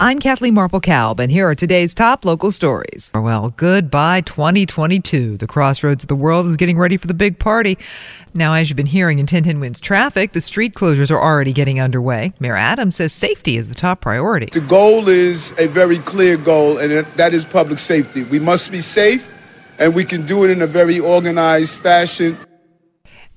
I'm Kathleen Marple Kalb, and here are today's top local stories. Well, goodbye 2022. The crossroads of the world is getting ready for the big party. Now, as you've been hearing in 1010 Wins traffic, the street closures are already getting underway. Mayor Adams says safety is the top priority. The goal is a very clear goal, and that is public safety. We must be safe, and we can do it in a very organized fashion.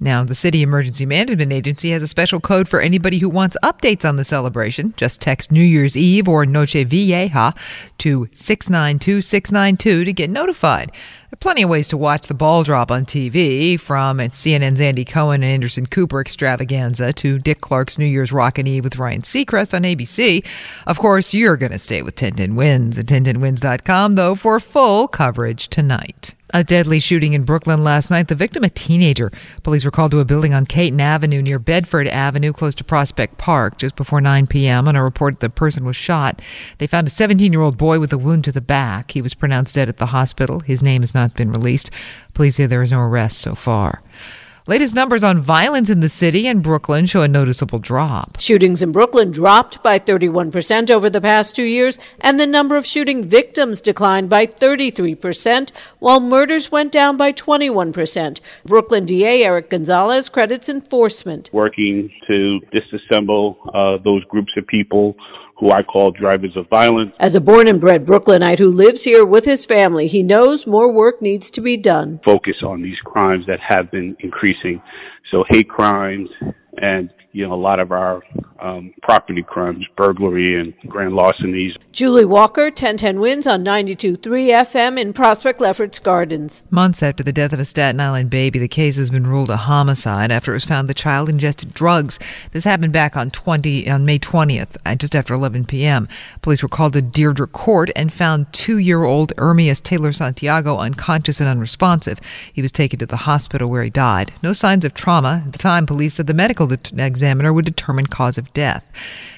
Now, the City Emergency Management Agency has a special code for anybody who wants updates on the celebration. Just text New Year's Eve or Noche Vieja to 692692 to get notified. There are plenty of ways to watch the ball drop on TV, from CNN's Andy Cohen and Anderson Cooper extravaganza to Dick Clark's New Year's Rockin' Eve with Ryan Seacrest on ABC. Of course, you're going to stay with 1010 Wins at 1010wins.com, though, for full coverage tonight. A deadly shooting in Brooklyn last night. The victim, a teenager. Police were called to a building on Caton Avenue near Bedford Avenue, close to Prospect Park, just before 9 p.m. On a report, the person was shot. They found a 17 year old boy with a wound to the back. He was pronounced dead at the hospital. His name has not been released. Police say there is no arrest so far. Latest numbers on violence in the city and Brooklyn show a noticeable drop. Shootings in Brooklyn dropped by 31% over the past two years, and the number of shooting victims declined by 33%, while murders went down by 21%. Brooklyn DA Eric Gonzalez credits enforcement. Working to disassemble uh, those groups of people who I call drivers of violence. As a born and bred Brooklynite who lives here with his family, he knows more work needs to be done. Focus on these crimes that have been increasing. So hate crimes and you know, a lot of our um, property crimes, burglary and grand larcenies. Julie Walker, 1010 wins on 92.3 FM in Prospect Lefferts Gardens. Months after the death of a Staten Island baby, the case has been ruled a homicide after it was found the child ingested drugs. This happened back on 20 on May 20th, uh, just after 11 p.m. Police were called to Deirdre Court and found two-year-old Ermias Taylor Santiago unconscious and unresponsive. He was taken to the hospital where he died. No signs of trauma. At the time, police said the medical exam examiner would determine cause of death.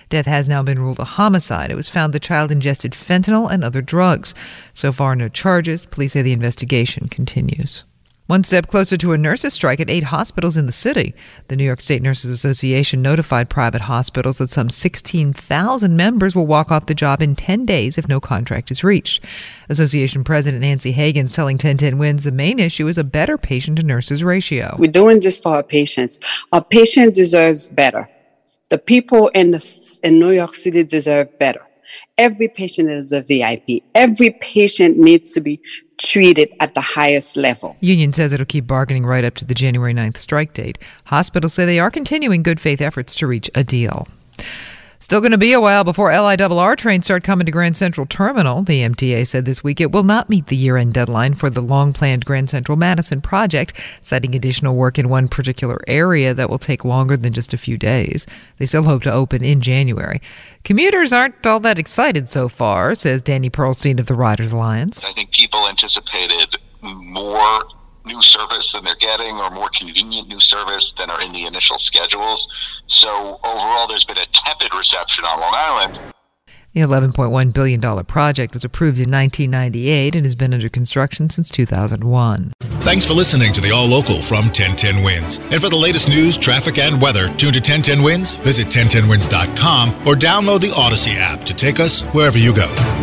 Death has now been ruled a homicide. It was found the child ingested fentanyl and other drugs. So far, no charges. Police say the investigation continues. One step closer to a nurses' strike at eight hospitals in the city. The New York State Nurses Association notified private hospitals that some 16,000 members will walk off the job in 10 days if no contract is reached. Association President Nancy Hagans telling 1010 Wins the main issue is a better patient to nurses ratio. We're doing this for our patients. Our patient deserves better. The people in, the, in New York City deserve better. Every patient is a VIP. Every patient needs to be treated at the highest level. Union says it'll keep bargaining right up to the January 9th strike date. Hospitals say they are continuing good faith efforts to reach a deal. Still going to be a while before LIRR trains start coming to Grand Central Terminal. The MTA said this week it will not meet the year end deadline for the long planned Grand Central Madison project, citing additional work in one particular area that will take longer than just a few days. They still hope to open in January. Commuters aren't all that excited so far, says Danny Pearlstein of the Riders Alliance. I think people anticipated more new service than they're getting or more convenient new service than are in the initial schedules. So overall, there's been a tepid reception on Long Island. The $11.1 billion project was approved in 1998 and has been under construction since 2001. Thanks for listening to the All Local from 1010 Wins. And for the latest news, traffic, and weather, tune to 1010 Wins, visit 1010wins.com, or download the Audacy app to take us wherever you go.